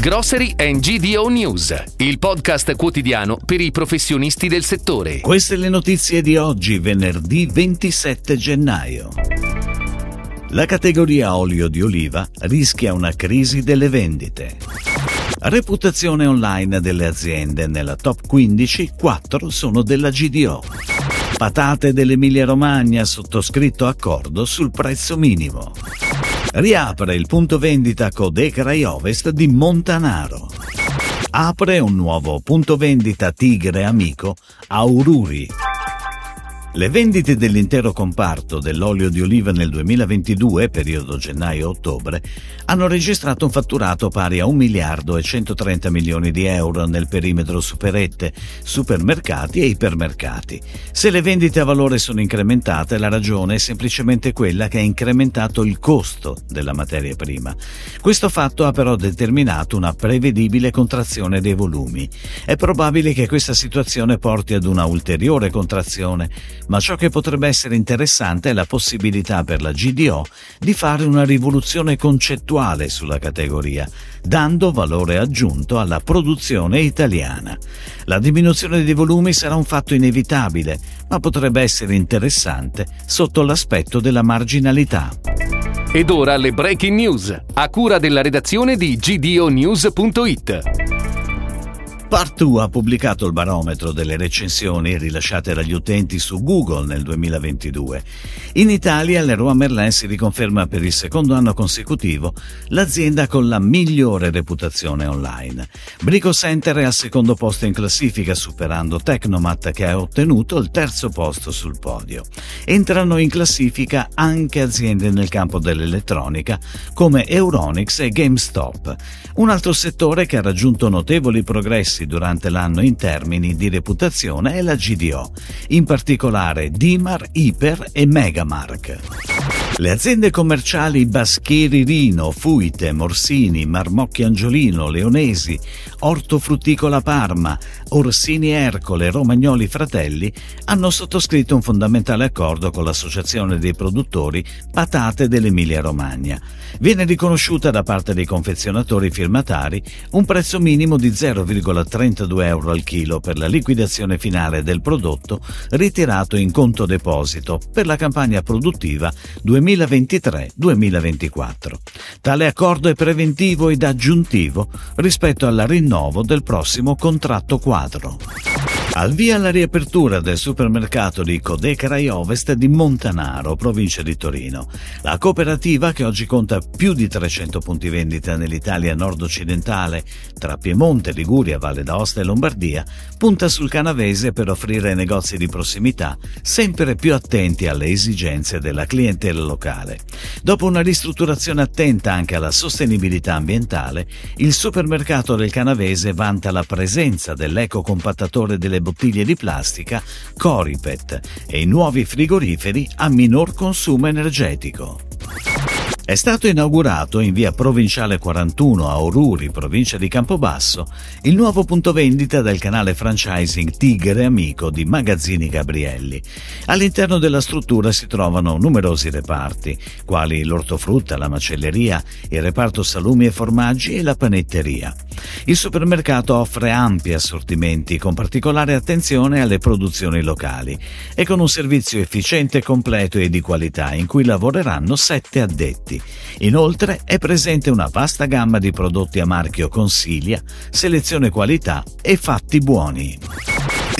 Grocery and GDO News, il podcast quotidiano per i professionisti del settore. Queste le notizie di oggi, venerdì 27 gennaio. La categoria olio di oliva rischia una crisi delle vendite. Reputazione online delle aziende nella top 15, 4 sono della GDO. Patate dell'Emilia Romagna sottoscritto accordo sul prezzo minimo. Riapre il punto vendita Codecrai Ovest di Montanaro. Apre un nuovo punto vendita Tigre Amico a Ururi. Le vendite dell'intero comparto dell'olio di oliva nel 2022, periodo gennaio-ottobre, hanno registrato un fatturato pari a 1 miliardo e 130 milioni di euro nel perimetro superette, supermercati e ipermercati. Se le vendite a valore sono incrementate, la ragione è semplicemente quella che ha incrementato il costo della materia prima. Questo fatto ha però determinato una prevedibile contrazione dei volumi. È probabile che questa situazione porti ad una ulteriore contrazione ma ciò che potrebbe essere interessante è la possibilità per la GDO di fare una rivoluzione concettuale sulla categoria, dando valore aggiunto alla produzione italiana. La diminuzione dei volumi sarà un fatto inevitabile, ma potrebbe essere interessante sotto l'aspetto della marginalità. Ed ora le breaking news, a cura della redazione di gdonews.it. Part 2 ha pubblicato il barometro delle recensioni rilasciate dagli utenti su Google nel 2022. In Italia Leroy Merlin si riconferma per il secondo anno consecutivo l'azienda con la migliore reputazione online. Brico Center è al secondo posto in classifica superando Tecnomat che ha ottenuto il terzo posto sul podio. Entrano in classifica anche aziende nel campo dell'elettronica come Euronics e GameStop. Un altro settore che ha raggiunto notevoli progressi successi durante l'anno in termini di reputazione è la GDO, in particolare Dimar, Iper e Megamark. Le aziende commerciali Baschieri Rino, Fuite, Morsini, Marmocchi Angiolino, Leonesi, Ortofrutticola Parma, Orsini Ercole, Romagnoli Fratelli hanno sottoscritto un fondamentale accordo con l'Associazione dei produttori Patate dell'Emilia Romagna. Viene riconosciuta da parte dei confezionatori firmatari un prezzo minimo di 0,32 euro al chilo per la liquidazione finale del prodotto ritirato in conto deposito per la campagna produttiva 2020 2023-2024. Tale accordo è preventivo ed aggiuntivo rispetto al rinnovo del prossimo contratto quadro. Al via la riapertura del supermercato di Codecrai Ovest di Montanaro, provincia di Torino. La cooperativa, che oggi conta più di 300 punti vendita nell'Italia nord-occidentale, tra Piemonte, Liguria, Valle d'Aosta e Lombardia, punta sul canavese per offrire negozi di prossimità sempre più attenti alle esigenze della clientela locale. Dopo una ristrutturazione attenta anche alla sostenibilità ambientale, il supermercato del canavese vanta la presenza dell'ecocompattatore delle bottiglie di plastica Coripet e i nuovi frigoriferi a minor consumo energetico. È stato inaugurato in via Provinciale 41 a Oruri, provincia di Campobasso, il nuovo punto vendita del canale franchising Tigre Amico di Magazzini Gabrielli. All'interno della struttura si trovano numerosi reparti, quali l'ortofrutta, la macelleria, il reparto salumi e formaggi e la panetteria. Il supermercato offre ampi assortimenti con particolare attenzione alle produzioni locali e con un servizio efficiente, completo e di qualità in cui lavoreranno sette addetti. Inoltre è presente una vasta gamma di prodotti a marchio Consiglia, selezione qualità e fatti buoni.